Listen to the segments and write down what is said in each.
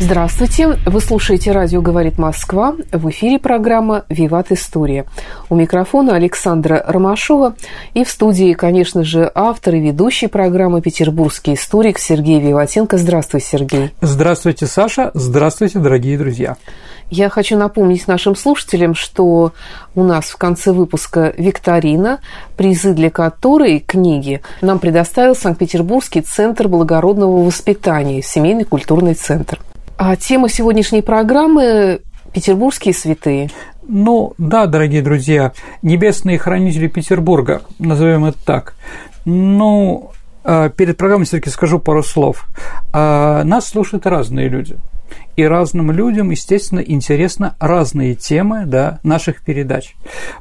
Здравствуйте! Вы слушаете «Радио говорит Москва». В эфире программа «Виват История». У микрофона Александра Ромашова и в студии, конечно же, автор и ведущий программы «Петербургский историк» Сергей Виватенко. Здравствуй, Сергей! Здравствуйте, Саша! Здравствуйте, дорогие друзья! Я хочу напомнить нашим слушателям, что у нас в конце выпуска викторина, призы для которой книги нам предоставил Санкт-Петербургский центр благородного воспитания, семейный культурный центр. А тема сегодняшней программы – петербургские святые. Ну, да, дорогие друзья, небесные хранители Петербурга, назовем это так. Ну, а, перед программой все-таки скажу пару слов. А, нас слушают разные люди – и разным людям, естественно, интересны разные темы да, наших передач.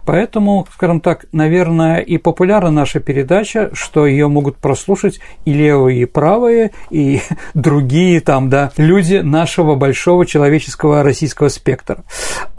Поэтому, скажем так, наверное, и популярна наша передача, что ее могут прослушать и левые, и правые, и другие там, да, люди нашего большого человеческого российского спектра.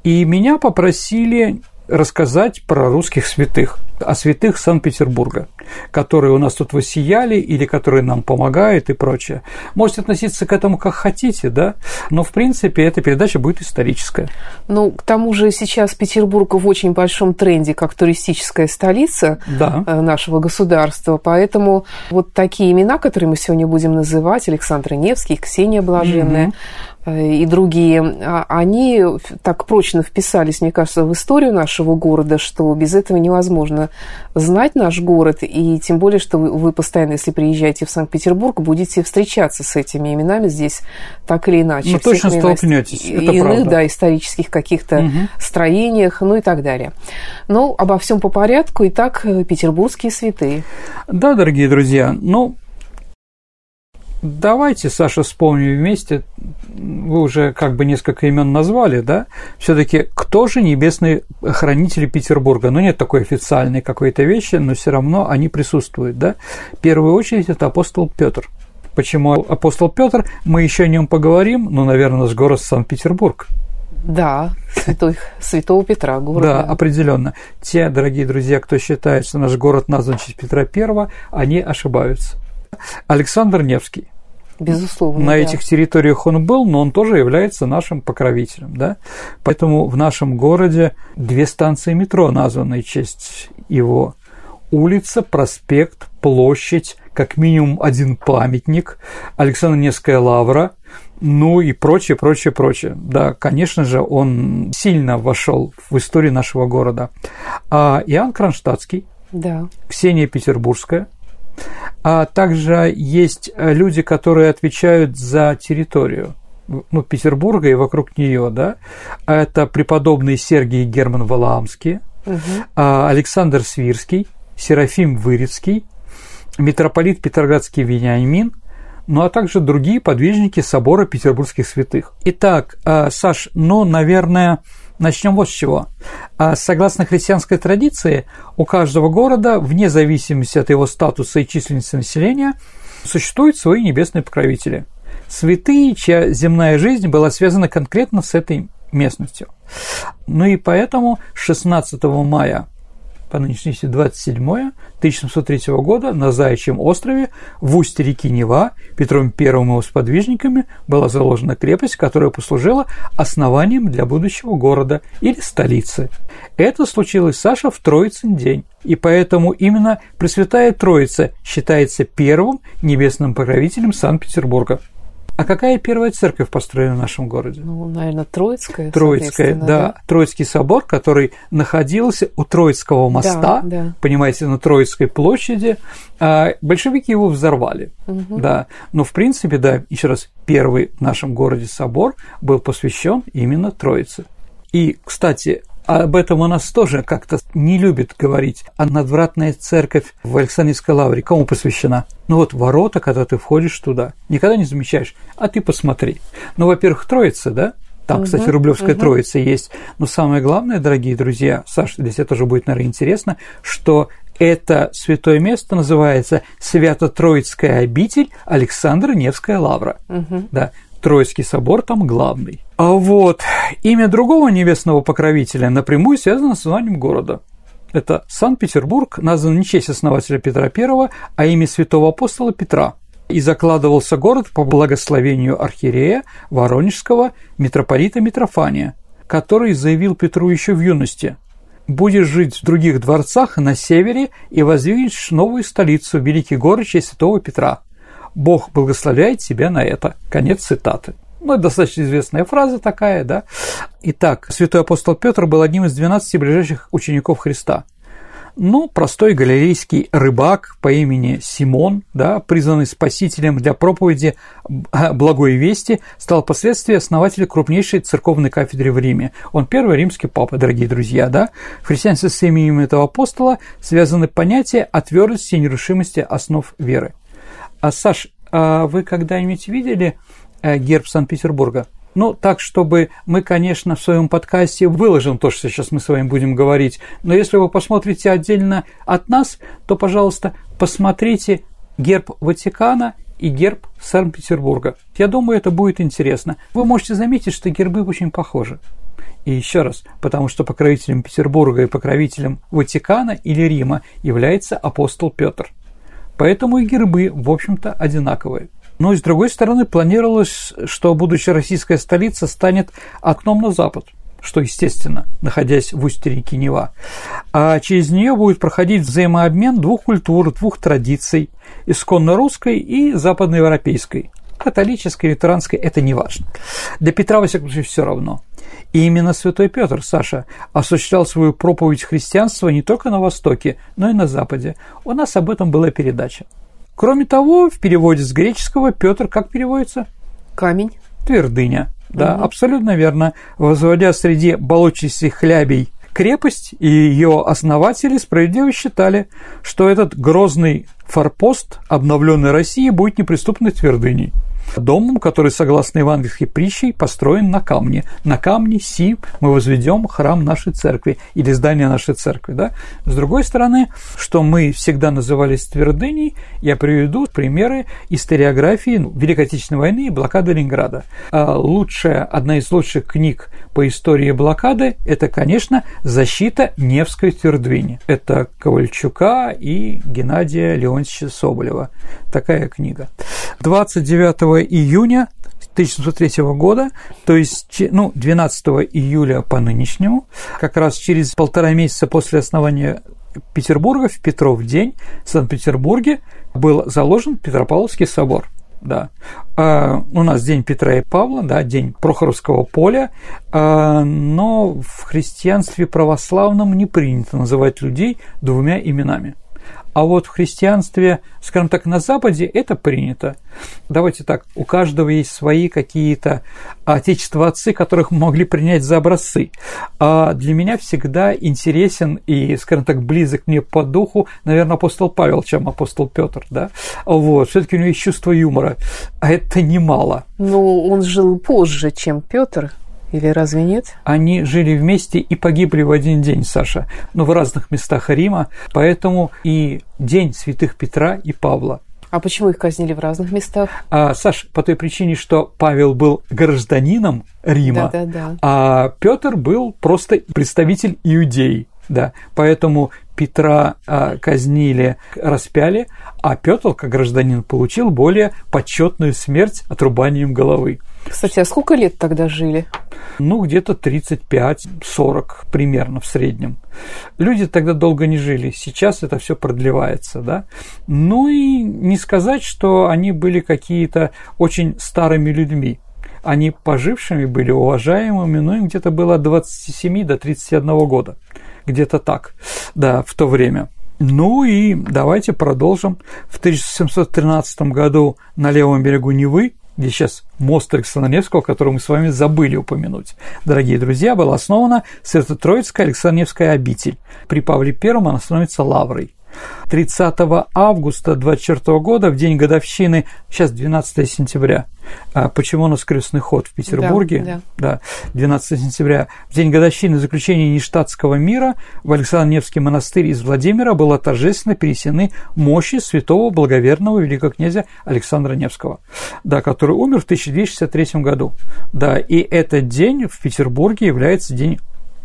И меня попросили рассказать про русских святых, о святых Санкт-Петербурга, которые у нас тут воссияли или которые нам помогают и прочее. Можете относиться к этому как хотите, да, но в принципе эта передача будет историческая. Ну, к тому же сейчас Петербург в очень большом тренде как туристическая столица да. Э, нашего государства, поэтому вот такие имена, которые мы сегодня будем называть, Александр Невский, Ксения Блаженная, угу и другие, а, они так прочно вписались, мне кажется, в историю нашего города, что без этого невозможно знать наш город, и тем более, что вы постоянно, если приезжаете в Санкт-Петербург, будете встречаться с этими именами здесь так или иначе. Ну, точно столкнетесь, это иных, правда. да, исторических каких-то угу. строениях, ну и так далее. Но обо всем по порядку. Итак, э, петербургские святые. Да, дорогие друзья, ну, Давайте, Саша, вспомним вместе. Вы уже как бы несколько имен назвали, да? Все-таки кто же небесные хранители Петербурга? Ну, нет такой официальной какой-то вещи, но все равно они присутствуют, да? В первую очередь это апостол Петр. Почему апостол Петр? Мы еще о нем поговорим, но, наверное, наш город Санкт-Петербург. Да, святой, святого Петра город. Да, определенно. Те, дорогие друзья, кто считает, что наш город назван в честь Петра I, они ошибаются. Александр Невский. Безусловно. На да. этих территориях он был, но он тоже является нашим покровителем. Да? Поэтому в нашем городе две станции метро названы в честь его. Улица, проспект, площадь, как минимум один памятник, Александр Невская лавра, ну и прочее, прочее, прочее. Да, конечно же, он сильно вошел в историю нашего города. А Иоанн Кронштадтский, да. Ксения Петербургская, а также есть э, люди, которые отвечают за территорию ну, Петербурга и вокруг нее, да, это преподобный Сергий Герман Валаамский, угу. Александр Свирский, Серафим Вырицкий, митрополит Петроградский Вениамин, ну а также другие подвижники собора петербургских святых. Итак, э, Саш, ну, наверное, Начнем вот с чего. А согласно христианской традиции, у каждого города, вне зависимости от его статуса и численности населения, существуют свои небесные покровители. Святые, чья земная жизнь была связана конкретно с этой местностью. Ну и поэтому 16 мая по нынешней 27 1703 года на Заячьем острове в устье реки Нева Петром I и его сподвижниками была заложена крепость, которая послужила основанием для будущего города или столицы. Это случилось, Саша, в Троицын день, и поэтому именно Пресвятая Троица считается первым небесным покровителем Санкт-Петербурга. А какая первая церковь построена в нашем городе? Ну, наверное, Троицкая. Троицкая, да. да. Троицкий собор, который находился у Троицкого моста, да, да. понимаете, на Троицкой площади. А большевики его взорвали, угу. да. Но в принципе, да, еще раз, первый в нашем городе собор был посвящен именно Троице. И, кстати, об этом у нас тоже как-то не любят говорить. А надвратная церковь в Александрийской лавре кому посвящена? Ну вот ворота, когда ты входишь туда, никогда не замечаешь, а ты посмотри. Ну, во-первых, Троица, да? Там, угу, кстати, Рублевская угу. Троица есть. Но самое главное, дорогие друзья, Саша, для тебя тоже будет, наверное, интересно, что это святое место называется Свято-Троицкая обитель Александра Невская лавра. Угу. Да, Троицкий собор там главный. А вот имя другого небесного покровителя напрямую связано с названием города. Это Санкт-Петербург, назван не честь основателя Петра I, а имя святого апостола Петра. И закладывался город по благословению архиерея Воронежского митрополита Митрофания, который заявил Петру еще в юности будешь жить в других дворцах на севере и воздвигнешь новую столицу, великий город честь святого Петра. Бог благословляет тебя на это. Конец цитаты. Ну, это достаточно известная фраза такая, да. Итак, святой апостол Петр был одним из 12 ближайших учеников Христа. Ну, простой галилейский рыбак по имени Симон, да, призванный спасителем для проповеди благой вести, стал впоследствии основателем крупнейшей церковной кафедры в Риме. Он первый римский папа, дорогие друзья, да. В христианстве с именем этого апостола связаны понятия о твердости и нерушимости основ веры. А, Саш, а вы когда-нибудь видели э, герб Санкт-Петербурга? Ну, так, чтобы мы, конечно, в своем подкасте выложим то, что сейчас мы с вами будем говорить, но если вы посмотрите отдельно от нас, то, пожалуйста, посмотрите герб Ватикана и герб Санкт-Петербурга. Я думаю, это будет интересно. Вы можете заметить, что гербы очень похожи. И еще раз, потому что покровителем Петербурга и покровителем Ватикана или Рима является апостол Петр. Поэтому и гербы, в общем-то, одинаковые. Но, с другой стороны, планировалось, что будущая российская столица станет окном на запад, что естественно, находясь в устье реки Нева. А через нее будет проходить взаимообмен двух культур, двух традиций, исконно русской и западноевропейской. Католической, лютеранской – это не важно. Для Петра, во всяком случае, все равно. И именно святой Петр, Саша, осуществлял свою проповедь христианства не только на Востоке, но и на Западе. У нас об этом была передача. Кроме того, в переводе с греческого Петр как переводится? Камень. Твердыня. Да, угу. абсолютно верно. Возводя среди болотистых хлябей крепость, и ее основатели справедливо считали, что этот грозный форпост обновленной России будет неприступной твердыней домом, который, согласно евангельской притче, построен на камне. На камне си мы возведем храм нашей церкви или здание нашей церкви. Да? С другой стороны, что мы всегда назывались твердыней, я приведу примеры историографии ну, Великой Отечественной войны и блокады Ленинграда. А лучшая, одна из лучших книг по истории блокады – это, конечно, «Защита Невской твердыни». Это Ковальчука и Геннадия Леонтьевича Соболева. Такая книга. 29 июня 1703 года, то есть ну, 12 июля по нынешнему, как раз через полтора месяца после основания Петербурга, в Петров день, в Санкт-Петербурге был заложен Петропавловский собор. Да. А, у нас день Петра и Павла, да, день Прохоровского поля, а, но в христианстве православном не принято называть людей двумя именами. А вот в христианстве, скажем так, на Западе это принято. Давайте так, у каждого есть свои какие-то отечества отцы, которых могли принять за образцы. А для меня всегда интересен и, скажем так, близок мне по духу, наверное, апостол Павел, чем апостол Петр, да? Вот, все-таки у него есть чувство юмора, а это немало. Ну, он жил позже, чем Петр. Или разве нет? Они жили вместе и погибли в один день, Саша, но в разных местах Рима, поэтому и день святых Петра и Павла. А почему их казнили в разных местах? А, Саш, по той причине, что Павел был гражданином Рима, да, да, да. а Петр был просто представитель иудеи. Да, поэтому Петра а, казнили, распяли, а Петр, как гражданин, получил более почетную смерть отрубанием головы. Кстати, а сколько лет тогда жили? Ну, где-то 35-40 примерно в среднем. Люди тогда долго не жили, сейчас это все продлевается, да. Ну и не сказать, что они были какие-то очень старыми людьми. Они пожившими были, уважаемыми, ну им где-то было от 27 до 31 года. Где-то так, да, в то время. Ну и давайте продолжим. В 1713 году на левом берегу Невы где сейчас мост Александра Невского, который мы с вами забыли упомянуть. Дорогие друзья, была основана Свято-Троицкая Александровская обитель. При Павле I она становится лаврой. 30 августа 24 года, в день годовщины, сейчас 12 сентября, а почему у нас крестный ход в Петербурге? Да, да. 12 сентября, в день годовщины заключения Ништадтского мира в Александр-Невский монастырь из Владимира было торжественно пересены мощи святого благоверного великого князя Александра Невского, да, который умер в 1263 году. Да, и этот день в Петербурге является день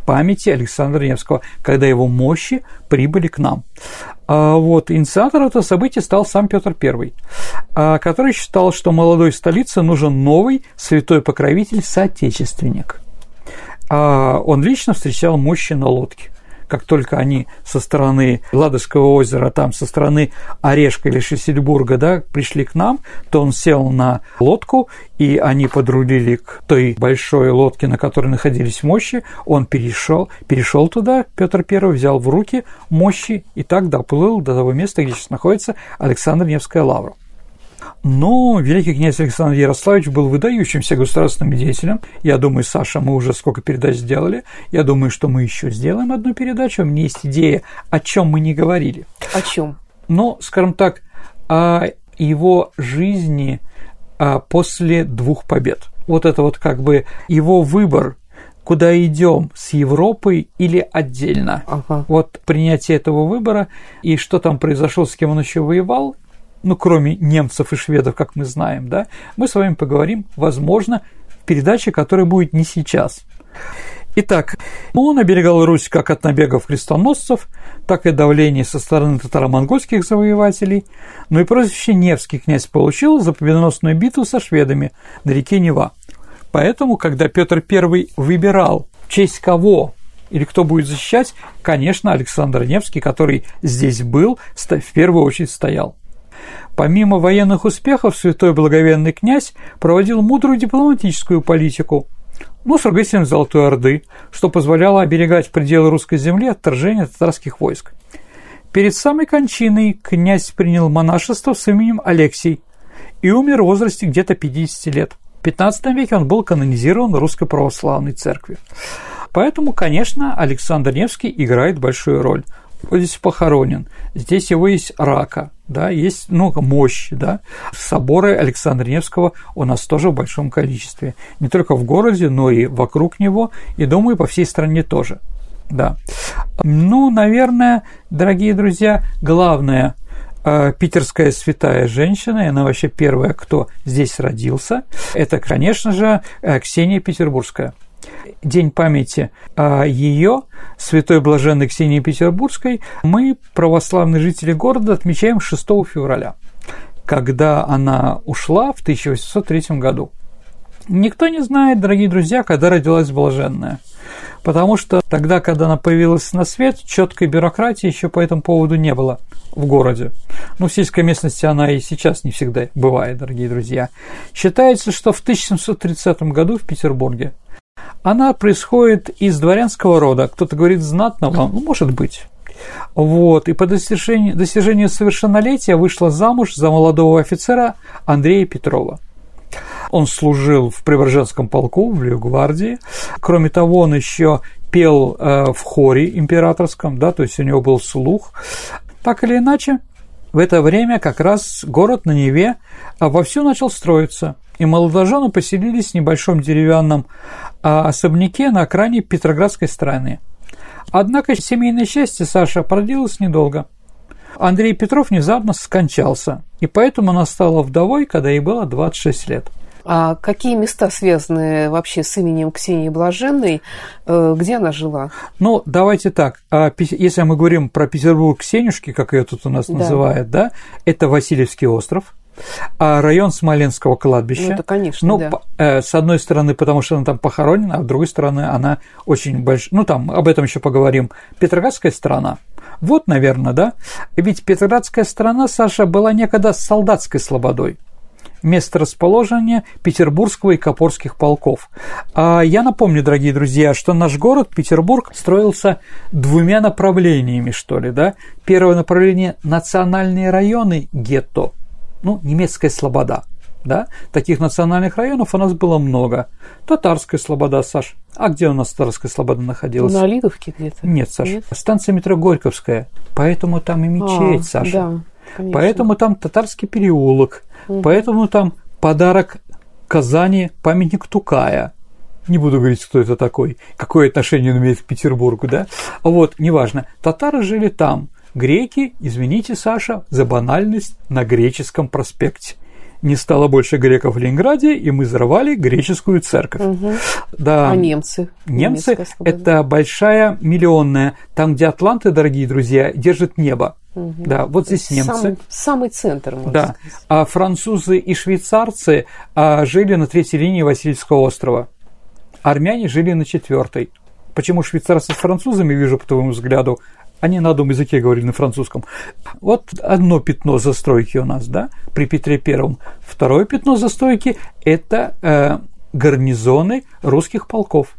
памяти Александра Невского, когда его мощи прибыли к нам. А вот инициатором этого события стал сам Петр I, а, который считал, что молодой столице нужен новый святой покровитель-соотечественник. А он лично встречал мощи на лодке как только они со стороны Ладожского озера, там со стороны Орешка или Шессельбурга, да, пришли к нам, то он сел на лодку, и они подрулили к той большой лодке, на которой находились мощи, он перешел, перешел туда, Петр I взял в руки мощи и так доплыл до того места, где сейчас находится Александр Невская лавра. Но великий князь Александр Ярославич был выдающимся государственным деятелем. Я думаю, Саша, мы уже сколько передач сделали. Я думаю, что мы еще сделаем одну передачу. У меня есть идея, о чем мы не говорили. О чем? Ну, скажем так, о его жизни а, после двух побед. Вот это вот как бы его выбор куда идем, с Европой или отдельно. Ага. Вот принятие этого выбора и что там произошло, с кем он еще воевал, ну, кроме немцев и шведов, как мы знаем, да, мы с вами поговорим, возможно, в передаче, которая будет не сейчас. Итак, он оберегал Русь как от набегов крестоносцев, так и давления со стороны татаро-монгольских завоевателей, но и прозвище Невский князь получил за победоносную битву со шведами на реке Нева. Поэтому, когда Петр I выбирал, в честь кого или кто будет защищать, конечно, Александр Невский, который здесь был, в первую очередь стоял. Помимо военных успехов, святой благоверный князь проводил мудрую дипломатическую политику, ну, с ругателем Золотой Орды, что позволяло оберегать пределы русской земли от вторжения татарских войск. Перед самой кончиной князь принял монашество с именем Алексий и умер в возрасте где-то 50 лет. В XV веке он был канонизирован Русской Православной Церкви. Поэтому, конечно, Александр Невский играет большую роль здесь похоронен, здесь его есть рака, да, есть много мощи, да. Соборы Александра Невского у нас тоже в большом количестве, не только в городе, но и вокруг него, и, думаю, по всей стране тоже, да. Ну, наверное, дорогие друзья, главное э, питерская святая женщина, и она вообще первая, кто здесь родился, это, конечно же, э, Ксения Петербургская – День памяти о ее, святой блаженной Ксении Петербургской, мы, православные жители города, отмечаем 6 февраля, когда она ушла в 1803 году. Никто не знает, дорогие друзья, когда родилась блаженная. Потому что тогда, когда она появилась на свет, четкой бюрократии еще по этому поводу не было в городе. Ну, в сельской местности она и сейчас не всегда бывает, дорогие друзья. Считается, что в 1730 году в Петербурге она происходит из дворянского рода. Кто-то говорит знатного, ну, может быть. Вот, и по достижению, достижению совершеннолетия вышла замуж за молодого офицера Андрея Петрова. Он служил в Преображенском полку, в Левгвардии. Кроме того, он еще пел э, в хоре императорском, да, то есть у него был слух. Так или иначе, в это время как раз город на Неве вовсю начал строиться – и молодожены поселились в небольшом деревянном а, особняке на окраине Петроградской страны. Однако семейное счастье Саша продлилось недолго. Андрей Петров внезапно скончался, и поэтому она стала вдовой, когда ей было 26 лет. А какие места связаны вообще с именем Ксении Блаженной? Э, где она жила? Ну, давайте так. А, если мы говорим про Петербург Ксенюшки, как ее тут у нас да. называют, да, это Васильевский остров, а район Смоленского кладбища. Ну, это, конечно, ну, да. э, с одной стороны, потому что она там похоронена, а с другой стороны, она очень большая, ну, там, об этом еще поговорим, Петроградская страна. Вот, наверное, да? Ведь Петроградская страна, Саша, была некогда солдатской слободой место расположения Петербургского и Копорских полков. А я напомню, дорогие друзья, что наш город Петербург строился двумя направлениями, что ли, да? Первое направление – национальные районы гетто – ну, немецкая слобода, да, таких национальных районов у нас было много. Татарская слобода, Саш. А где у нас Татарская слобода находилась? На Лидовке где-то. Нет, Саш. Нет? Станция метро Горьковская. Поэтому там и мечеть, а, Саша. Да, конечно. Поэтому там Татарский переулок. Угу. Поэтому там подарок Казани памятник Тукая. Не буду говорить, кто это такой, какое отношение он имеет к Петербургу, да? Вот, неважно. Татары жили там. Греки, извините, Саша, за банальность на греческом проспекте не стало больше греков в Ленинграде, и мы взорвали греческую церковь. Угу. Да. А немцы? Немцы – это большая миллионная, там, где атланты, дорогие друзья, держат небо. Угу. Да, вот здесь немцы. Самый, самый центр, можно да. сказать. А французы и швейцарцы а, жили на третьей линии Васильевского острова. Армяне жили на четвертой. Почему швейцарцы с французами, вижу по твоему взгляду, они на одном языке говорили на французском. Вот одно пятно застройки у нас, да, при Петре Первом. Второе пятно застройки – это э, гарнизоны русских полков.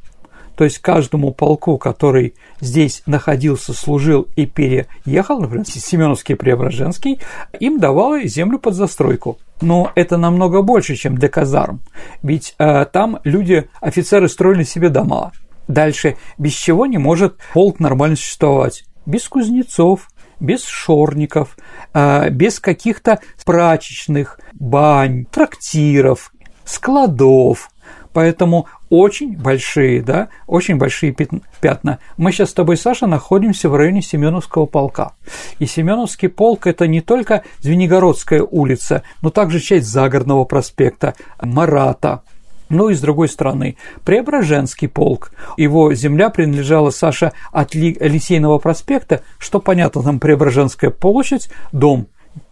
То есть каждому полку, который здесь находился, служил и переехал, например, Семеновский Преображенский, им давало землю под застройку. Но это намного больше, чем для казарм. Ведь э, там люди, офицеры строили себе дома. Дальше, без чего не может полк нормально существовать без кузнецов, без шорников, а, без каких-то прачечных бань, трактиров, складов. Поэтому очень большие, да, очень большие пятна. Мы сейчас с тобой, Саша, находимся в районе Семеновского полка. И Семеновский полк – это не только Звенигородская улица, но также часть Загородного проспекта, Марата, ну и с другой стороны, Преображенский полк. Его земля принадлежала Саше от Лисейного проспекта, что понятно, там Преображенская площадь, дом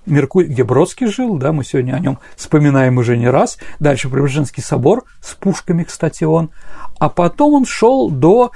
Меркурий, где Бродский жил, да, мы сегодня о нем вспоминаем уже не раз. Дальше Преображенский собор с пушками, кстати, он. А потом он шел до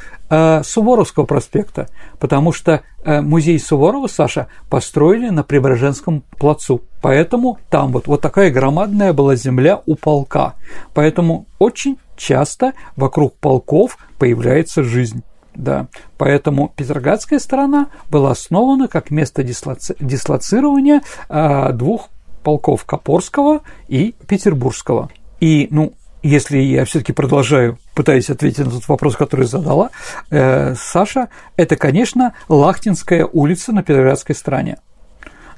Суворовского проспекта, потому что э, музей Суворова, Саша, построили на Преображенском плацу. Поэтому там вот, вот такая громадная была земля у полка. Поэтому очень часто вокруг полков появляется жизнь. Да, поэтому Петроградская сторона была основана как место дислоци... дислоцирования э, двух полков Копорского и Петербургского. И, ну, если я все-таки продолжаю, пытаюсь ответить на тот вопрос, который задала э, Саша, это, конечно, Лахтинская улица на Петроградской стороне.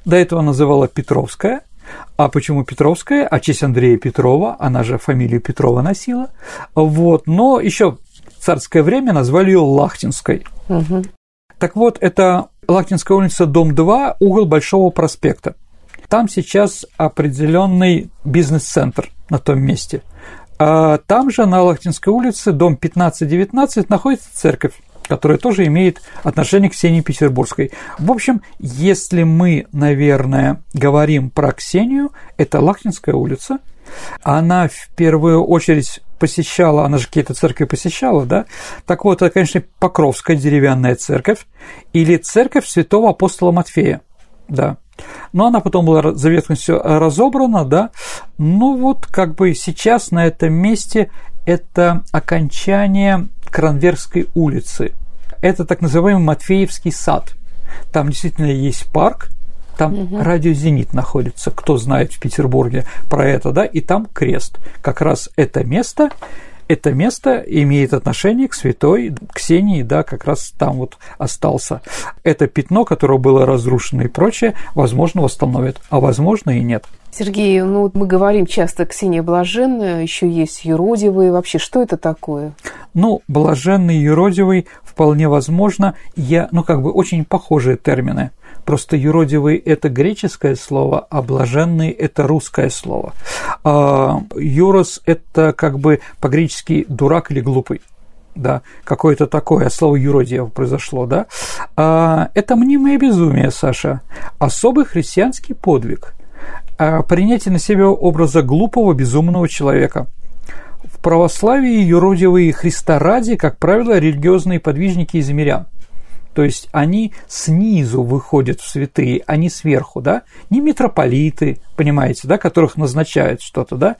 До этого называла Петровская. А почему Петровская? А честь Андрея Петрова, она же фамилию Петрова носила. Вот, но еще царское время назвали ее Лахтинской. Угу. Так вот, это Лахтинская улица, дом 2, угол Большого проспекта. Там сейчас определенный бизнес-центр на том месте. А там же на Лахтинской улице, дом 15-19, находится церковь которая тоже имеет отношение к Ксении Петербургской. В общем, если мы, наверное, говорим про Ксению, это Лахтинская улица. Она в первую очередь посещала, она же какие-то церкви посещала, да? Так вот, это, конечно, Покровская деревянная церковь или церковь святого апостола Матфея, да. Но она потом была за ветхостью разобрана, да. Ну вот, как бы сейчас на этом месте это окончание Кранверской улицы. Это так называемый Матфеевский сад. Там действительно есть парк, там угу. радиозенит находится, кто знает в Петербурге про это, да, и там крест. Как раз это место, это место имеет отношение к святой Ксении, да, как раз там вот остался. Это пятно, которое было разрушено и прочее, возможно, восстановят, а возможно и нет. Сергей, ну мы говорим часто Ксения Блаженная, еще есть юродивые. Вообще, что это такое? Ну, блаженный, юродивый, вполне возможно, я, ну, как бы очень похожие термины. Просто юродивый – это греческое слово, а блаженный – это русское слово. А, юрос – это как бы по-гречески дурак или глупый да, какое-то такое слово юродие произошло, да, а, это мнимое безумие, Саша, особый христианский подвиг, а, принятие на себя образа глупого, безумного человека. В православии юродивые Христа ради, как правило, религиозные подвижники из мирян. То есть они снизу выходят в святые, а не сверху, да? Не митрополиты, понимаете, да, которых назначают что-то, да?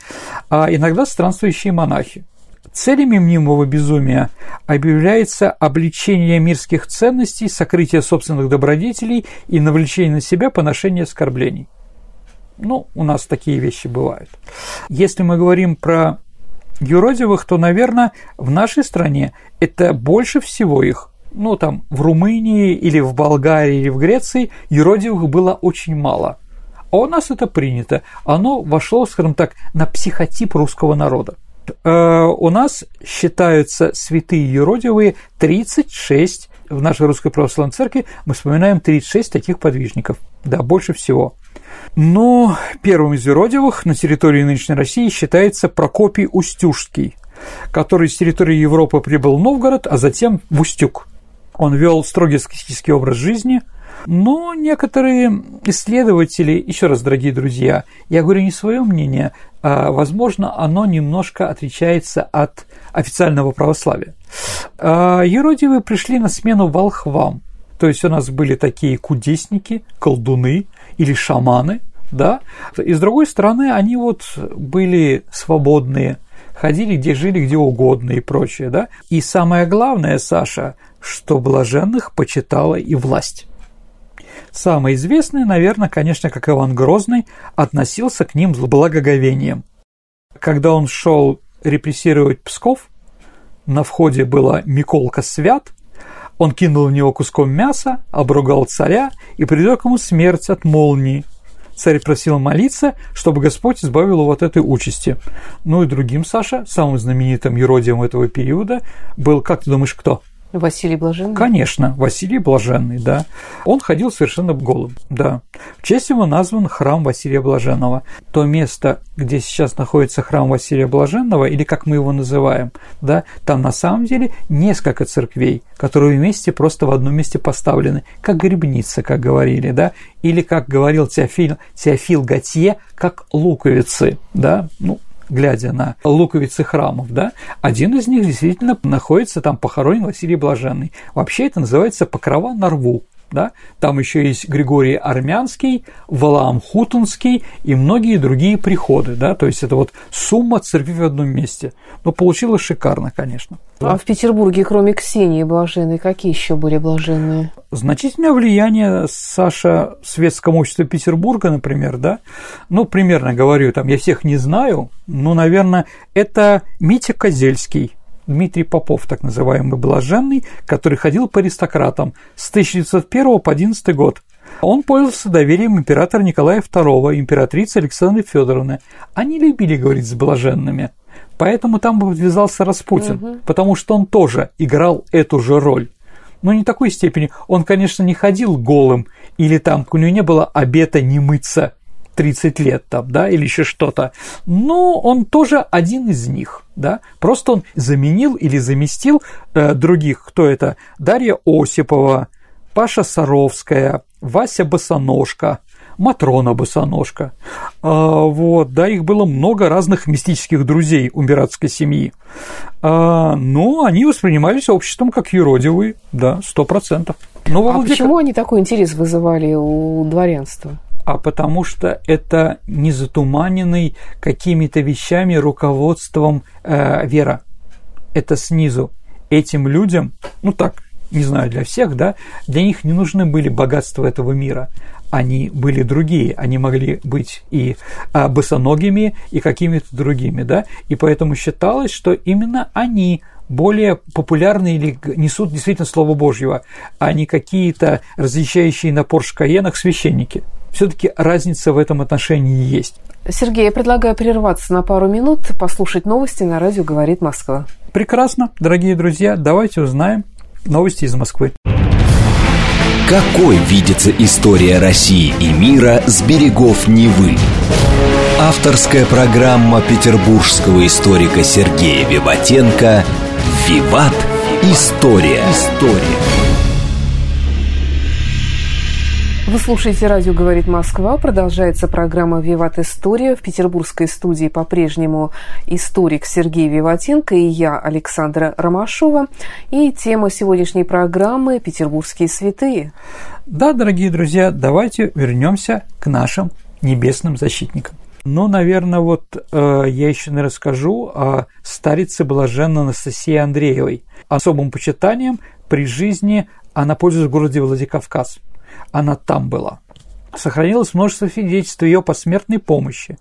А иногда странствующие монахи. Целями мнимого безумия объявляется обличение мирских ценностей, сокрытие собственных добродетелей и навлечение на себя поношение оскорблений. Ну, у нас такие вещи бывают. Если мы говорим про юродивых, то, наверное, в нашей стране это больше всего их ну, там, в Румынии или в Болгарии или в Греции юродивых было очень мало. А у нас это принято. Оно вошло, скажем так, на психотип русского народа. Э, у нас считаются святые юродивые 36 в нашей русской православной церкви мы вспоминаем 36 таких подвижников. Да, больше всего. Но первым из юродивых на территории нынешней России считается Прокопий Устюжский, который с территории Европы прибыл в Новгород, а затем в Устюг. Он вел строгий аскетический образ жизни, но некоторые исследователи, еще раз, дорогие друзья, я говорю не свое мнение, а, возможно, оно немножко отличается от официального православия. А, Еродивы пришли на смену волхвам, то есть у нас были такие кудесники, колдуны или шаманы, да, и с другой стороны, они вот были свободные, ходили где жили, где угодно и прочее, да. И самое главное, Саша, что блаженных почитала и власть. Самый известный, наверное, конечно, как Иван Грозный, относился к ним с благоговением. Когда он шел репрессировать Псков, на входе была Миколка Свят, он кинул в него куском мяса, обругал царя и предрек ему смерть от молнии. Царь просил молиться, чтобы Господь избавил его от этой участи. Ну и другим, Саша, самым знаменитым еродием этого периода был, как ты думаешь, кто? Василий Блаженный? Конечно, Василий Блаженный, да. Он ходил совершенно голым, да. В честь его назван храм Василия Блаженного. То место, где сейчас находится храм Василия Блаженного, или как мы его называем, да, там на самом деле несколько церквей, которые вместе просто в одном месте поставлены, как грибница, как говорили, да, или, как говорил Теофил, Теофил Готье, как луковицы, да, ну, глядя на луковицы храмов, да, один из них действительно находится там похоронен Василий Блаженный. Вообще это называется покрова на рву да? Там еще есть Григорий Армянский, Валаам Хутунский и многие другие приходы, да, то есть это вот сумма церкви в одном месте. Но получилось шикарно, конечно. А в Петербурге, кроме Ксении Блаженной, какие еще были блаженные? Значительное влияние, Саша, в светском обществе Петербурга, например, да, ну, примерно говорю, там, я всех не знаю, но, наверное, это Митя Козельский, Дмитрий Попов, так называемый блаженный, который ходил по аристократам с 1901 по 11 год. Он пользовался доверием императора Николая II и императрицы Александры Федоровны. Они любили говорить с блаженными. Поэтому там подвязался Распутин, угу. потому что он тоже играл эту же роль. Но не такой степени. Он, конечно, не ходил голым, или там у него не было обета не мыться 30 лет там, да, или еще что-то. Но он тоже один из них, да, просто он заменил или заместил э, других, кто это? Дарья Осипова, Паша Саровская, Вася Босоножка, Матрона Босоножка. А, вот, да, их было много разных мистических друзей у пиратской семьи. А, но они воспринимались обществом как юродивые, да, сто процентов. Ну, а почему они такой интерес вызывали у дворянства? А потому что это не затуманенный какими-то вещами руководством э, вера. Это снизу. Этим людям, ну так, не знаю, для всех, да, для них не нужны были богатства этого мира. Они были другие, они могли быть и а, босоногими, и какими-то другими, да, и поэтому считалось, что именно они более популярны или несут действительно Слово Божьего, а не какие-то различающие на Порш Каенах священники – все-таки разница в этом отношении есть. Сергей, я предлагаю прерваться на пару минут, послушать новости на радио «Говорит Москва». Прекрасно, дорогие друзья, давайте узнаем новости из Москвы. Какой видится история России и мира с берегов Невы? Авторская программа петербургского историка Сергея Виватенко «Виват. История». История. Вы слушаете «Радио говорит Москва». Продолжается программа «Виват История». В петербургской студии по-прежнему историк Сергей Виватенко и я, Александра Ромашова. И тема сегодняшней программы – «Петербургские святые». Да, дорогие друзья, давайте вернемся к нашим небесным защитникам. Ну, наверное, вот э, я еще не расскажу о старице блаженной Анастасии Андреевой. Особым почитанием при жизни она пользуется в городе Владикавказ – она там была. Сохранилось множество свидетельств ее посмертной помощи.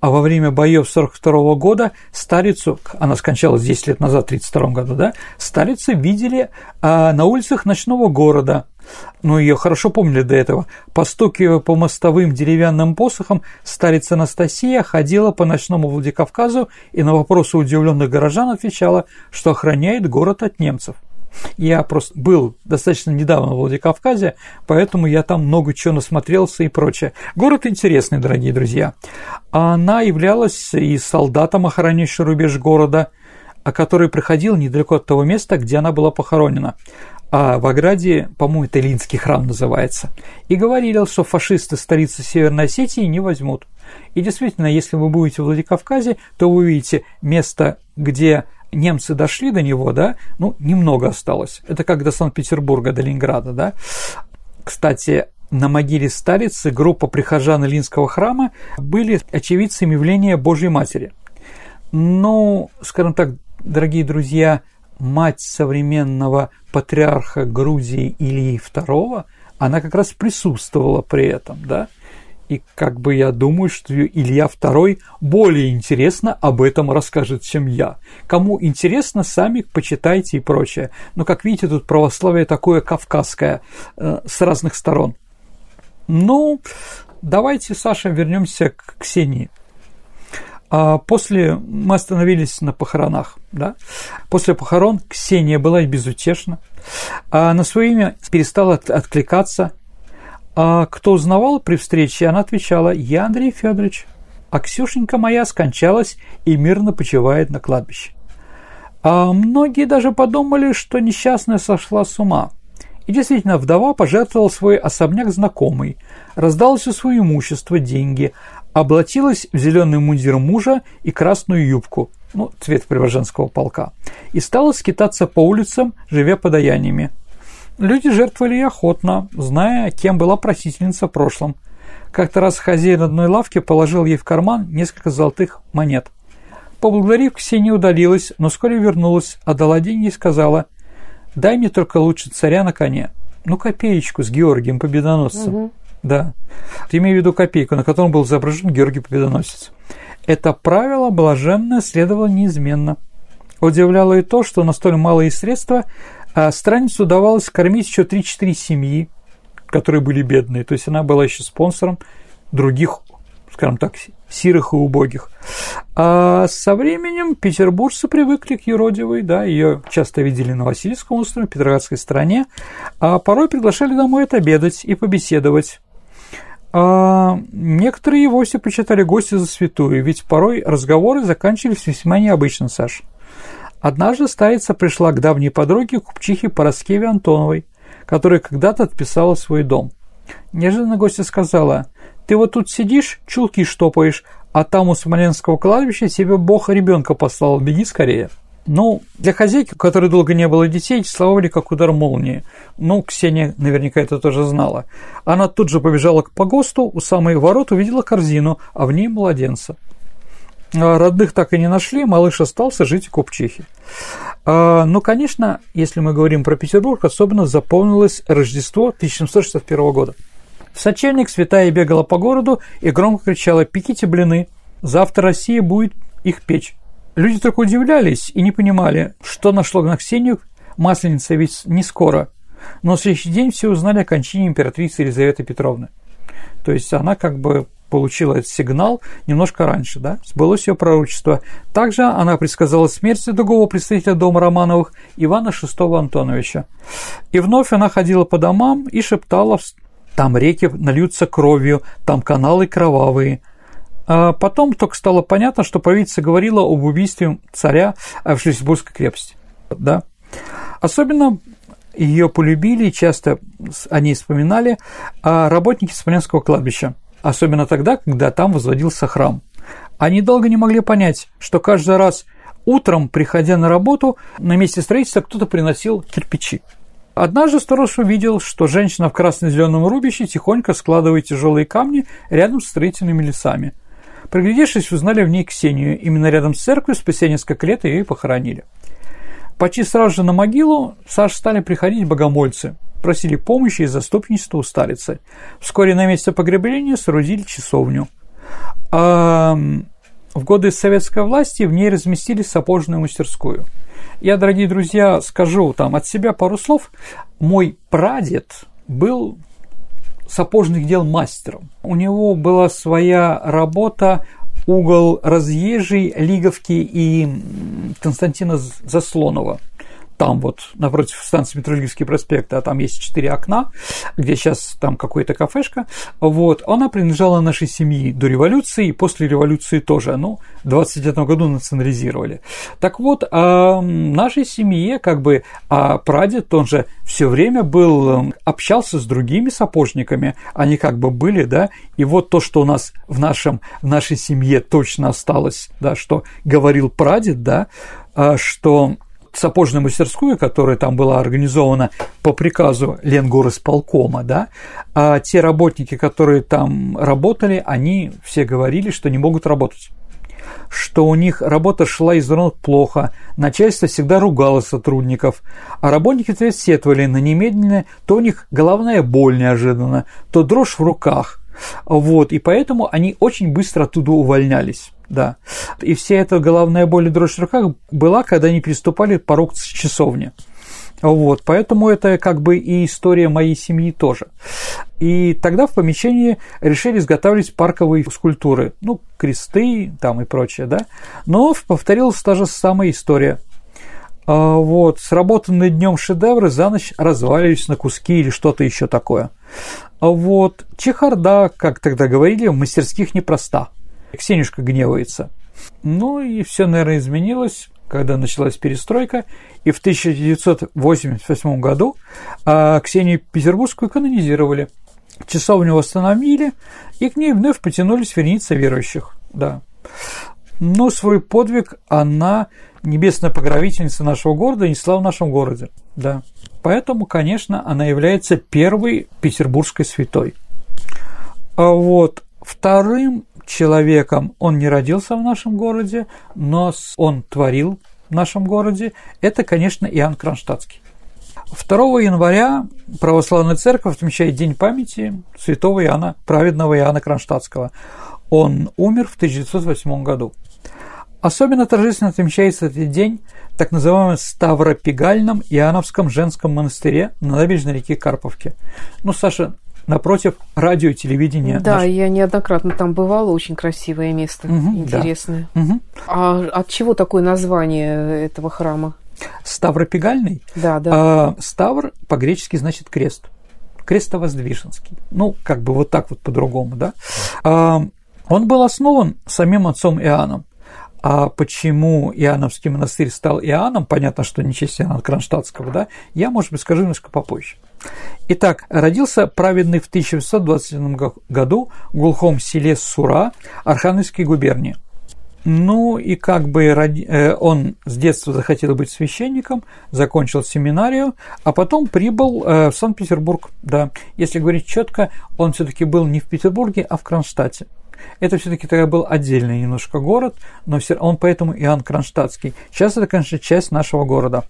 а во время боев 42 года старицу, она скончалась 10 лет назад, в 32 году, да, старицы видели а, на улицах ночного города, ну, ее хорошо помнили до этого. Постукивая по мостовым деревянным посохам, старица Анастасия ходила по ночному Владикавказу и на вопросы удивленных горожан отвечала, что охраняет город от немцев. Я просто был достаточно недавно в Владикавказе, поэтому я там много чего насмотрелся и прочее. Город интересный, дорогие друзья. Она являлась и солдатом, охраняющим рубеж города, а который проходил недалеко от того места, где она была похоронена. А в Аграде, по-моему, это Линский храм называется. И говорили, что фашисты столицы Северной Осетии не возьмут. И действительно, если вы будете в Владикавказе, то вы увидите место, где немцы дошли до него, да, ну, немного осталось. Это как до Санкт-Петербурга, до Ленинграда, да. Кстати, на могиле старицы группа прихожан Илинского храма были очевидцами явления Божьей Матери. Ну, скажем так, дорогие друзья, мать современного патриарха Грузии Ильи II, она как раз присутствовала при этом, да, и как бы я думаю, что Илья II более интересно об этом расскажет, чем я. Кому интересно, сами почитайте и прочее. Но, как видите, тут православие такое кавказское, э, с разных сторон. Ну, давайте, Саша, вернемся к Ксении. А после мы остановились на похоронах, да? После похорон Ксения была безутешна, а на свое имя перестала откликаться, а кто узнавал при встрече, она отвечала «Я Андрей Федорович, а Ксюшенька моя скончалась и мирно почивает на кладбище». А многие даже подумали, что несчастная сошла с ума. И действительно, вдова пожертвовала свой особняк знакомый, раздала все свое имущество, деньги, облачилась в зеленый мундир мужа и красную юбку, ну, цвет Преображенского полка, и стала скитаться по улицам, живя подаяниями, Люди жертвовали охотно, зная, кем была просительница в прошлом. Как-то раз хозяин одной лавки положил ей в карман несколько золотых монет. Поблагодарив, Ксения удалилась, но вскоре вернулась, отдала деньги и сказала, «Дай мне только лучше царя на коне. Ну, копеечку с Георгием Победоносцем». Угу. Да. Имею в виду копейку, на котором был изображен Георгий Победоносец. Это правило блаженное следовало неизменно. Удивляло и то, что на столь малые средства а страницу удавалось кормить еще 3-4 семьи, которые были бедные. То есть она была еще спонсором других, скажем так, сирых и убогих. А со временем петербуржцы привыкли к юродивой, да, ее часто видели на Васильевском острове, Петроградской стороне, а порой приглашали домой отобедать и побеседовать. А некоторые и вовсе почитали гости за святую, ведь порой разговоры заканчивались весьма необычно, Саша. Однажды старица пришла к давней подруге купчихе Пороскеве Антоновой, которая когда-то отписала свой дом. Неожиданно гостья сказала, «Ты вот тут сидишь, чулки штопаешь, а там у Смоленского кладбища себе бог ребенка послал, беги скорее». Ну, для хозяйки, у которой долго не было детей, эти слова были как удар молнии. Ну, Ксения наверняка это тоже знала. Она тут же побежала к погосту, у самой ворот увидела корзину, а в ней младенца. А, родных так и не нашли, малыш остался жить в Купчихе. А, Но, ну, конечно, если мы говорим про Петербург, особенно запомнилось Рождество 1761 года. В сочельник святая бегала по городу и громко кричала «Пеките блины, завтра Россия будет их печь». Люди только удивлялись и не понимали, что нашло на Ксению, масленица ведь не скоро. Но в следующий день все узнали о кончине императрицы Елизаветы Петровны. То есть она как бы получила этот сигнал немножко раньше, да, сбылось ее пророчество. Также она предсказала смерть другого представителя дома Романовых, Ивана VI Антоновича. И вновь она ходила по домам и шептала, там реки нальются кровью, там каналы кровавые. А потом только стало понятно, что правительство говорила об убийстве царя в Шлиссельбургской крепости. Да? Особенно ее полюбили часто о ней вспоминали а работники Смоленского кладбища – особенно тогда, когда там возводился храм. Они долго не могли понять, что каждый раз утром, приходя на работу, на месте строительства кто-то приносил кирпичи. Однажды сторож увидел, что женщина в красно-зеленом рубище тихонько складывает тяжелые камни рядом с строительными лесами. Приглядевшись, узнали в ней Ксению. Именно рядом с церковью спустя несколько лет ее и похоронили. Почти сразу же на могилу Саш стали приходить богомольцы просили помощи и заступничества у старицы. Вскоре на месте погребления соорудили часовню. В годы советской власти в ней разместили сапожную мастерскую. Я, дорогие друзья, скажу там от себя пару слов. Мой прадед был сапожных дел мастером. У него была своя работа угол разъезжий Лиговки и Константина Заслонова там вот напротив станции Метрологический проспект, а там есть четыре окна, где сейчас там какая-то кафешка, вот, она принадлежала нашей семье до революции и после революции тоже, ну, в 29 году национализировали. Так вот, а нашей семье, как бы, а прадед, он же все время был, общался с другими сапожниками, они как бы были, да, и вот то, что у нас в, нашем, в нашей семье точно осталось, да, что говорил прадед, да, а, что сапожную мастерскую, которая там была организована по приказу Ленгорисполкома, да, а те работники, которые там работали, они все говорили, что не могут работать что у них работа шла из рук плохо, начальство всегда ругало сотрудников, а работники то сетовали на немедленное, то у них головная боль неожиданно, то дрожь в руках. Вот, и поэтому они очень быстро оттуда увольнялись да. И вся эта головная боль и дрожь в руках была, когда они переступали порог часовни. Вот, поэтому это как бы и история моей семьи тоже. И тогда в помещении решили изготавливать парковые скульптуры, ну, кресты там и прочее, да. Но повторилась та же самая история. А, вот, сработанные днем шедевры за ночь развалились на куски или что-то еще такое. А вот, чехарда, как тогда говорили, в мастерских непроста. Ксенюшка гневается. Ну и все, наверное, изменилось, когда началась перестройка, и в 1988 году а, Ксению Петербургскую канонизировали. Часовню восстановили, и к ней вновь потянулись вереницы верующих. Да. Но свой подвиг она, небесная покровительница нашего города, несла в нашем городе. Да. Поэтому, конечно, она является первой петербургской святой. А вот вторым человеком он не родился в нашем городе, но он творил в нашем городе, это, конечно, Иоанн Кронштадтский. 2 января православная церковь отмечает День памяти святого Иоанна, праведного Иоанна Кронштадтского. Он умер в 1908 году. Особенно торжественно отмечается этот день в так называемом Ставропегальном Иоанновском женском монастыре на набережной реки Карповки. Ну, Саша, напротив радио и телевидения. Да, наш... я неоднократно там бывала, очень красивое место, угу, интересное. Да. Угу. А от чего такое название этого храма? Ставропегальный? Да, да. А, Ставр по-гречески значит крест. Крестовоздвиженский. Ну, как бы вот так вот по-другому, да. А, он был основан самим отцом Иоанном. А почему Иоанновский монастырь стал Иоанном, понятно, что не честь Иоанна Кронштадтского, да, я, может быть, скажу немножко попозже. Итак, родился праведный в 1627 году в глухом селе Сура Архангельской губернии. Ну и как бы э, он с детства захотел быть священником, закончил семинарию, а потом прибыл э, в Санкт-Петербург. Да, если говорить четко, он все-таки был не в Петербурге, а в Кронштадте. Это все-таки тогда был отдельный немножко город, но все, он поэтому Иоанн Кронштадтский. Сейчас это, конечно, часть нашего города.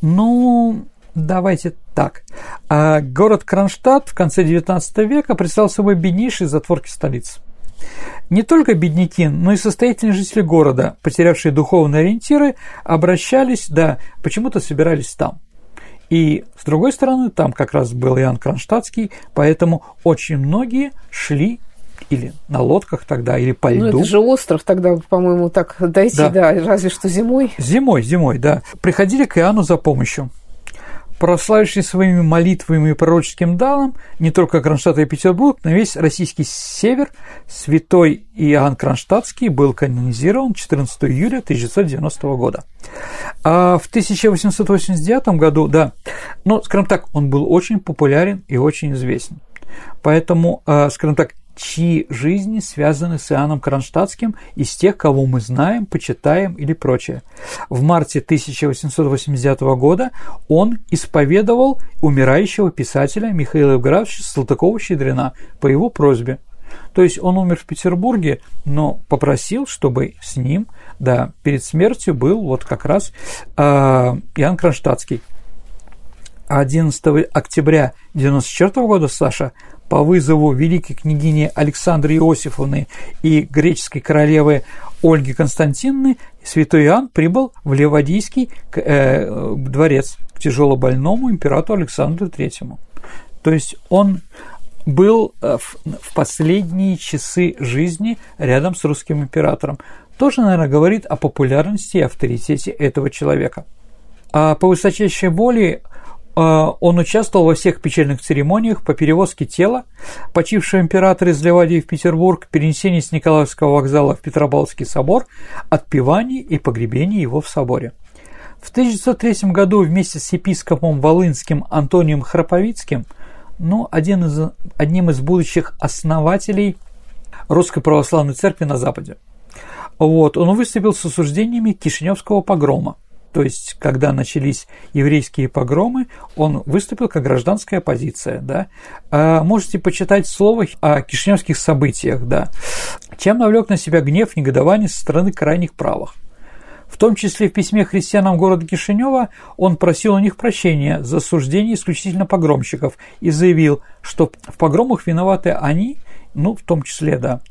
Ну, давайте так. А город Кронштадт в конце XIX века представлял собой беднейший затворки столицы. Не только бедняки, но и состоятельные жители города, потерявшие духовные ориентиры, обращались, да, почему-то собирались там. И, с другой стороны, там как раз был Иоанн Кронштадтский, поэтому очень многие шли или на лодках тогда, или по льду. Ну, это же остров тогда, по-моему, так дойти, да. да, разве что зимой. Зимой, зимой, да. Приходили к Иоанну за помощью прославивший своими молитвами и пророческим далом не только Кронштадт и Петербург, но весь российский север, святой Иоанн Кронштадтский был канонизирован 14 июля 1990 года. А в 1889 году, да, ну, скажем так, он был очень популярен и очень известен. Поэтому, а, скажем так, чьи жизни связаны с Иоанном Кронштадтским из тех, кого мы знаем, почитаем или прочее. В марте 1889 года он исповедовал умирающего писателя Михаила Евграфовича Салтыкова-Щедрина по его просьбе. То есть он умер в Петербурге, но попросил, чтобы с ним, да, перед смертью был вот как раз э, Иоанн Кронштадтский. 11 октября 1994 года, Саша, по вызову великой княгини Александры Иосифовны и греческой королевы Ольги Константиновны святой Иоанн прибыл в Ливадийский э, дворец к тяжелобольному императору Александру III. То есть он был э, в последние часы жизни рядом с русским императором. Тоже, наверное, говорит о популярности и авторитете этого человека. А по высочайшей воле он участвовал во всех печальных церемониях по перевозке тела почившего императора из Ливадии в Петербург, перенесении с Николаевского вокзала в Петропавловский собор, отпевании и погребении его в соборе. В 1903 году вместе с епископом Волынским Антонием Храповицким – ну, один из, одним из будущих основателей Русской Православной Церкви на Западе. Вот, он выступил с осуждениями Кишиневского погрома. То есть, когда начались еврейские погромы, он выступил как гражданская оппозиция, да. А можете почитать слово о кишиневских событиях, да. Чем навлек на себя гнев, негодование со стороны крайних правых. В том числе в письме христианам города Кишинева он просил у них прощения за суждение исключительно погромщиков и заявил, что в погромах виноваты они, ну, в том числе, да.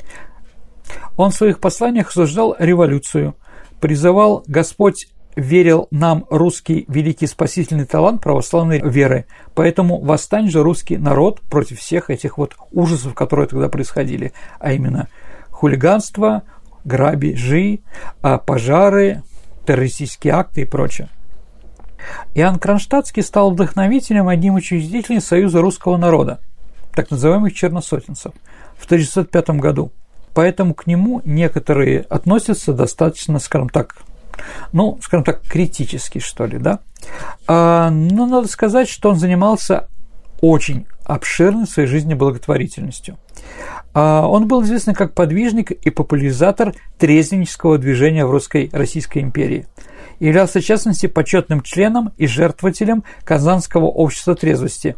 Он в своих посланиях осуждал революцию, призывал Господь верил нам русский великий спасительный талант православной веры. Поэтому восстань же русский народ против всех этих вот ужасов, которые тогда происходили, а именно хулиганство, грабежи, а пожары, террористические акты и прочее. Иоанн Кронштадтский стал вдохновителем одним учредителем Союза русского народа, так называемых черносотенцев, в 1905 году. Поэтому к нему некоторые относятся достаточно, скажем так, ну, скажем так, критически, что ли, да. А, но надо сказать, что он занимался очень обширной в своей жизни благотворительностью. А, он был известен как подвижник и популяризатор трезвеннического движения в русской Российской империи. Являлся, в частности, почетным членом и жертвователем Казанского общества трезвости,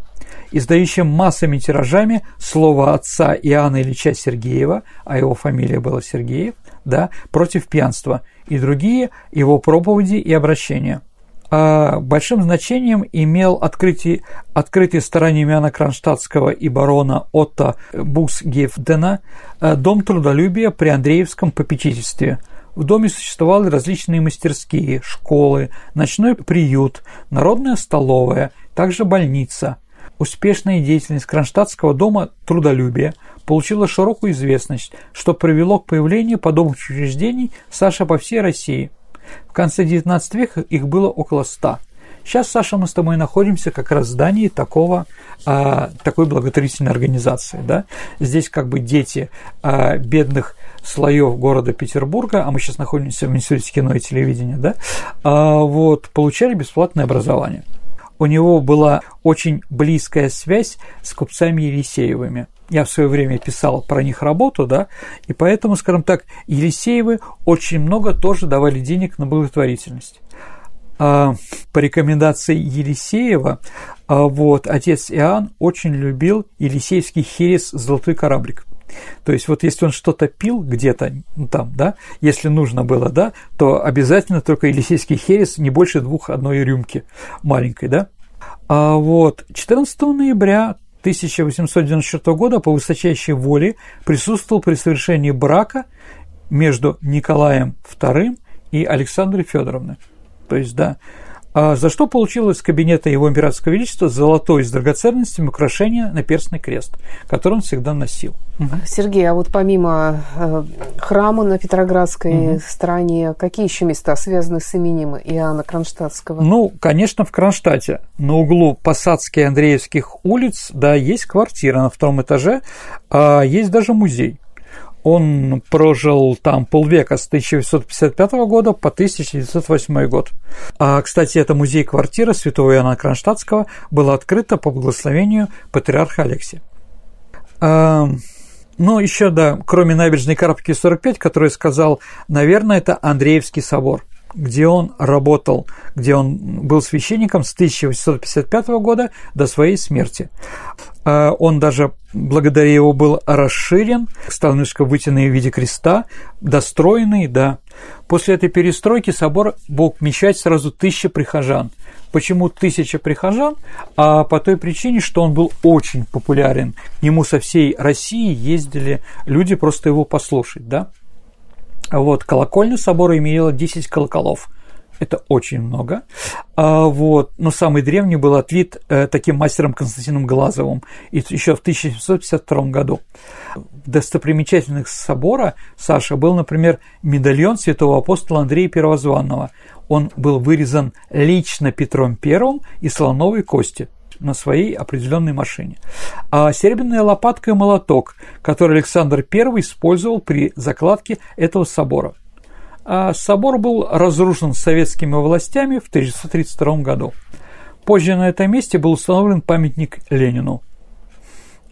издающим массами тиражами слово отца Иоанна Ильича Сергеева, а его фамилия была Сергеев, да, против пьянства, и другие его проповеди и обращения – а большим значением имел открытие, открытие стараниями Иоанна Кронштадтского и барона Отто Бусгефдена э, дом трудолюбия при Андреевском попечительстве. В доме существовали различные мастерские, школы, ночной приют, народная столовая, также больница. Успешная деятельность Кронштадтского дома трудолюбия получила широкую известность, что привело к появлению подобных учреждений Саша по всей России – в конце XIX века их было около ста. Сейчас, Саша, мы с тобой находимся как раз в здании такого, а, такой благотворительной организации. Да? Здесь как бы дети а, бедных слоев города Петербурга, а мы сейчас находимся в Институте кино и телевидения, да, а, вот, получали бесплатное образование. У него была очень близкая связь с купцами Елисеевыми – я в свое время писал про них работу, да, и поэтому, скажем так, Елисеевы очень много тоже давали денег на благотворительность. А, по рекомендации Елисеева, а, вот, отец Иоанн очень любил Елисеевский херес «Золотой кораблик». То есть вот если он что-то пил где-то ну, там, да, если нужно было, да, то обязательно только Елисейский херес не больше двух одной рюмки маленькой, да. А вот 14 ноября 1894 года по высочайшей воле присутствовал при совершении брака между Николаем II и Александрой Федоровной. То есть, да, а за что получил из кабинета его императорского величества золотой с драгоценностями украшение на перстный крест, который он всегда носил. Сергей, а вот помимо э, храма на Петроградской угу. стороне, какие еще места связаны с именем Иоанна Кронштадтского? Ну, конечно, в Кронштадте, на углу Посадских и Андреевских улиц, да, есть квартира на втором этаже, а есть даже музей. Он прожил там полвека с 1855 года по 1908 год. А, кстати, это музей-квартира святого Иоанна Кронштадтского была открыта по благословению патриарха Алексия. А, ну, еще, да, кроме набережной Карпки 45, который сказал, наверное, это Андреевский собор где он работал, где он был священником с 1855 года до своей смерти. А он даже благодаря его был расширен, стал немножко вытянутый в виде креста, достроенный, да. После этой перестройки собор мог вмещать сразу тысяча прихожан. Почему тысяча прихожан? А по той причине, что он был очень популярен. К нему со всей России ездили люди просто его послушать, да? Вот, колокольня собора имела 10 колоколов – это очень много. А, вот. Но самый древний был отлит э, таким мастером Константином Глазовым еще в 1752 году. В достопримечательных собора Саша был, например, медальон святого апостола Андрея Первозванного. Он был вырезан лично Петром I из слоновой кости на своей определенной машине. А серебряная лопатка и молоток, который Александр I использовал при закладке этого собора а собор был разрушен советскими властями в 1932 году. Позже на этом месте был установлен памятник Ленину.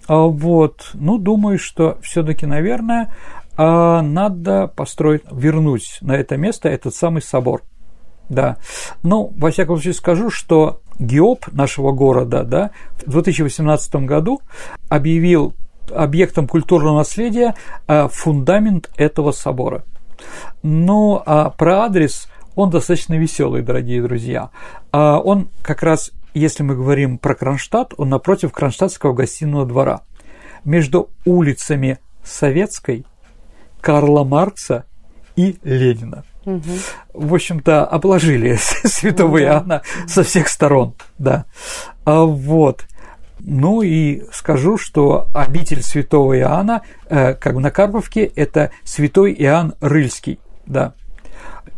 А вот, ну, думаю, что все-таки, наверное, а, надо построить, вернуть на это место этот самый собор. Да. Ну, во всяком случае, скажу, что ГИОП нашего города да, в 2018 году объявил объектом культурного наследия а, фундамент этого собора. Ну, а про адрес он достаточно веселый, дорогие друзья. А он как раз, если мы говорим про Кронштадт, он напротив Кронштадтского гостиного двора. Между улицами Советской, Карла Маркса и Ленина. Угу. В общем-то, обложили святого ну, Иоанна со всех сторон, да. А вот. Ну и скажу, что обитель святого Иоанна, э, как на Карповке, это святой Иоанн Рыльский, да.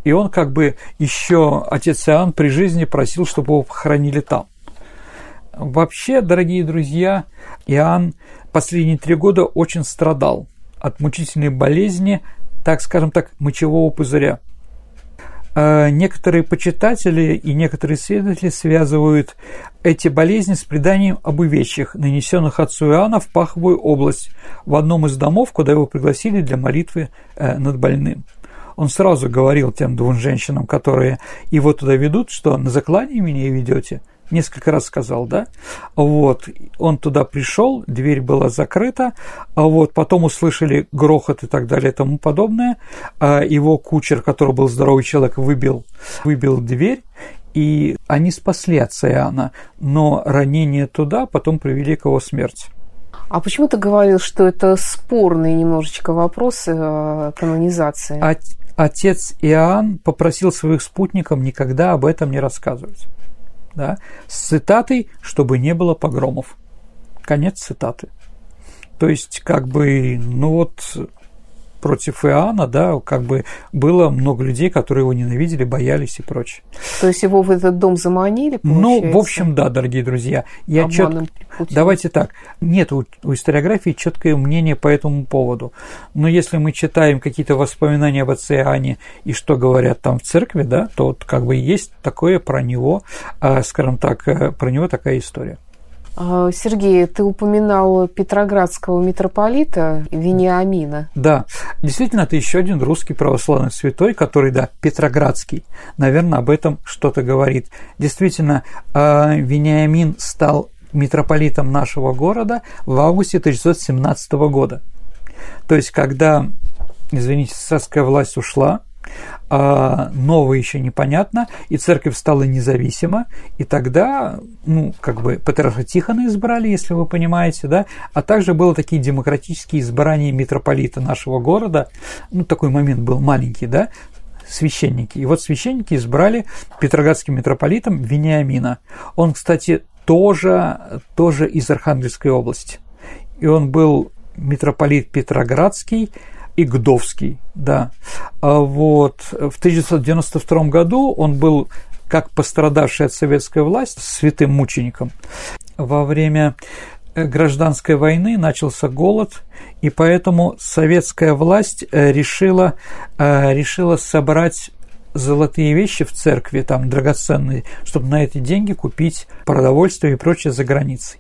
И он как бы еще, отец Иоанн при жизни просил, чтобы его похоронили там. Вообще, дорогие друзья, Иоанн последние три года очень страдал от мучительной болезни, так скажем так, мочевого пузыря – некоторые почитатели и некоторые исследователи связывают эти болезни с преданием об увечьях, нанесенных отцу Иоанна в Паховую область, в одном из домов, куда его пригласили для молитвы э, над больным. Он сразу говорил тем двум женщинам, которые его туда ведут, что на заклание меня ведете, несколько раз сказал, да, вот, он туда пришел, дверь была закрыта, а вот потом услышали грохот и так далее и тому подобное, а его кучер, который был здоровый человек, выбил, выбил дверь, и они спасли отца Иоанна, но ранение туда потом привели к его смерти. А почему ты говорил, что это спорный немножечко вопрос э, канонизации? Отец Иоанн попросил своих спутников никогда об этом не рассказывать да, с цитатой, чтобы не было погромов. Конец цитаты. То есть, как бы, ну вот, против Иоанна, да, как бы было много людей, которые его ненавидели, боялись и прочее. То есть его в этот дом заманили, получается? Ну, в общем, да, дорогие друзья. Я чет... Давайте так, нет у, у историографии четкое мнение по этому поводу. Но если мы читаем какие-то воспоминания об отце Иоанне и что говорят там в церкви, да, то вот как бы есть такое про него, а, скажем так, э, про него такая история. А, Сергей, ты упоминал Петроградского митрополита Вениамина. Да, действительно, это еще один русский православный святой, который, да, Петроградский, наверное, об этом что-то говорит. Действительно, а, Вениамин стал митрополитом нашего города в августе 1917 года. То есть, когда, извините, царская власть ушла, а новое еще непонятно, и церковь стала независима, и тогда, ну, как бы Патриарха Тихона избрали, если вы понимаете, да, а также было такие демократические избрания митрополита нашего города, ну, такой момент был маленький, да, священники. И вот священники избрали петроградским митрополитом Вениамина. Он, кстати, тоже, тоже из Архангельской области. И он был митрополит Петроградский, и Гдовский, да. А вот в 1992 году он был как пострадавший от советской власти святым мучеником. Во время э, гражданской войны начался голод, и поэтому советская власть э, решила, э, решила собрать золотые вещи в церкви, там драгоценные, чтобы на эти деньги купить продовольствие и прочее за границей.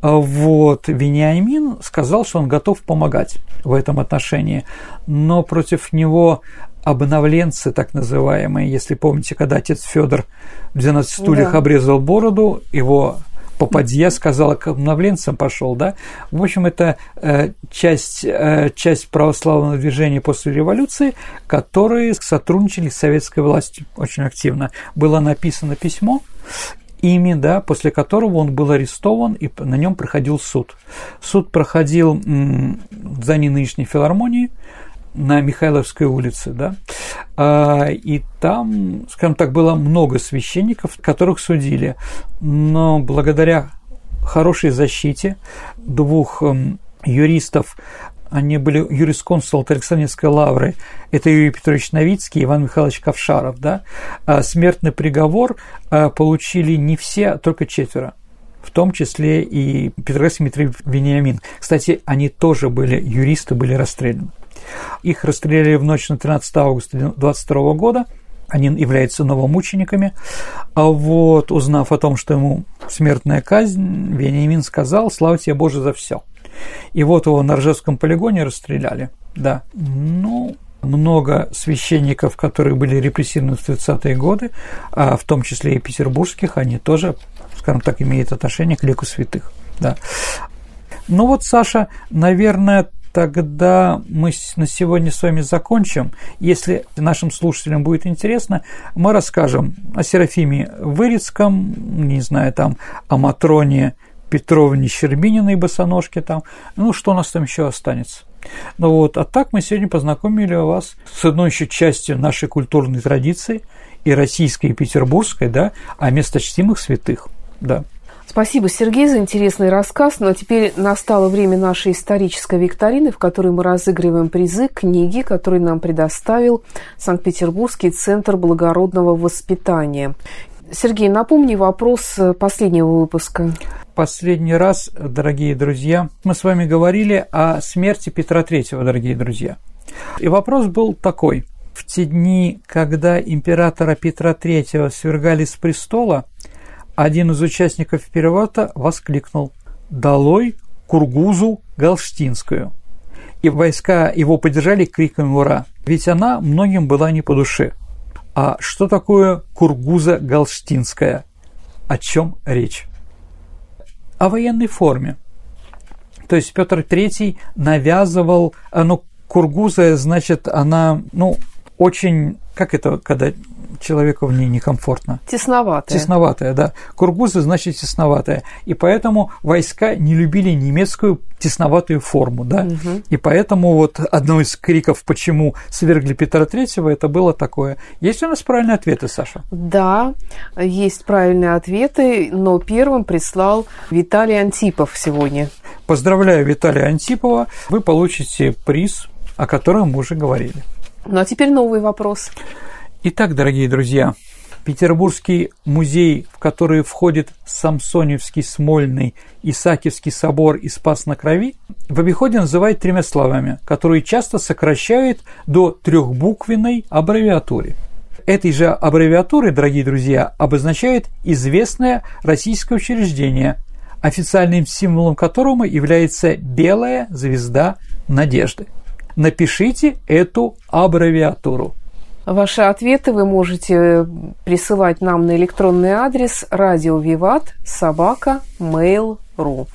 А вот Вениамин сказал, что он готов помогать в этом отношении, но против него обновленцы, так называемые, если помните, когда отец Федор в 12 стульях да. обрезал бороду, его попадья сказала, к обновленцам пошел, да. В общем, это э, часть, э, часть православного движения после революции, которые сотрудничали с советской властью очень активно. Было написано письмо, ими, да, после которого он был арестован и на нем проходил суд. Суд проходил в здании нынешней филармонии, на Михайловской улице, да, а, и там, скажем так, было много священников, которых судили, но благодаря хорошей защите двух эм, юристов, они были юрисконсул Александринской лавры, это Юрий Петрович Новицкий и Иван Михайлович Ковшаров, да, а смертный приговор а, получили не все, а только четверо в том числе и Петроградский Дмитрий Вениамин. Кстати, они тоже были юристы, были расстреляны. Их расстреляли в ночь на 13 августа 1922 года. Они являются новомучениками. А вот, узнав о том, что ему смертная казнь, Вениамин сказал, слава тебе, Боже, за все. И вот его на Ржевском полигоне расстреляли. Да, ну, много священников, которые были репрессированы в 30-е годы, а в том числе и петербургских, они тоже, скажем так, имеют отношение к лику святых. Да. Ну вот, Саша, наверное, тогда мы на сегодня с вами закончим. Если нашим слушателям будет интересно, мы расскажем о Серафиме Вырицком, не знаю, там, о Матроне Петровне Щербининой босоножке там, ну, что у нас там еще останется. Ну вот, а так мы сегодня познакомили вас с одной еще частью нашей культурной традиции, и российской, и петербургской, да, о месточтимых святых, да. Спасибо, Сергей, за интересный рассказ. Ну а теперь настало время нашей исторической викторины, в которой мы разыгрываем призы книги, которые нам предоставил Санкт-Петербургский центр благородного воспитания. Сергей, напомни вопрос последнего выпуска. Последний раз, дорогие друзья, мы с вами говорили о смерти Петра III, дорогие друзья. И вопрос был такой. В те дни, когда императора Петра III свергали с престола, один из участников переворота воскликнул «Долой Кургузу Галштинскую!» И войска его поддержали криком «Ура!», ведь она многим была не по душе. А что такое Кургуза Галштинская? О чем речь? О военной форме. То есть Петр III навязывал, ну, Кургуза, значит, она, ну, очень, как это, когда человеку в ней некомфортно. Тесноватая. Тесноватая, да. Кургузы значит тесноватая. И поэтому войска не любили немецкую тесноватую форму, да. Угу. И поэтому вот одно из криков, почему свергли Петра Третьего, это было такое. Есть у нас правильные ответы, Саша? Да, есть правильные ответы, но первым прислал Виталий Антипов сегодня. Поздравляю Виталия Антипова. Вы получите приз, о котором мы уже говорили. Ну а теперь новый вопрос. Итак, дорогие друзья, Петербургский музей, в который входит Самсоневский, Смольный, Исаакиевский собор и Спас на Крови, в обиходе называют тремя словами, которые часто сокращают до трехбуквенной аббревиатуры. Этой же аббревиатурой, дорогие друзья, обозначает известное российское учреждение, официальным символом которого является белая звезда надежды. Напишите эту аббревиатуру – Ваши ответы вы можете присылать нам на электронный адрес радиовиват собака mail.ru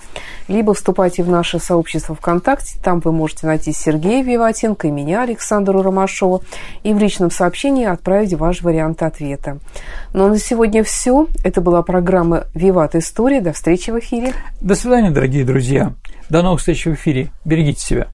либо вступайте в наше сообщество ВКонтакте, там вы можете найти Сергея Виватенко и меня, Александру Ромашова, и в личном сообщении отправить ваш вариант ответа. Ну а на сегодня все. Это была программа «Виват История». До встречи в эфире. До свидания, дорогие друзья. До новых встреч в эфире. Берегите себя.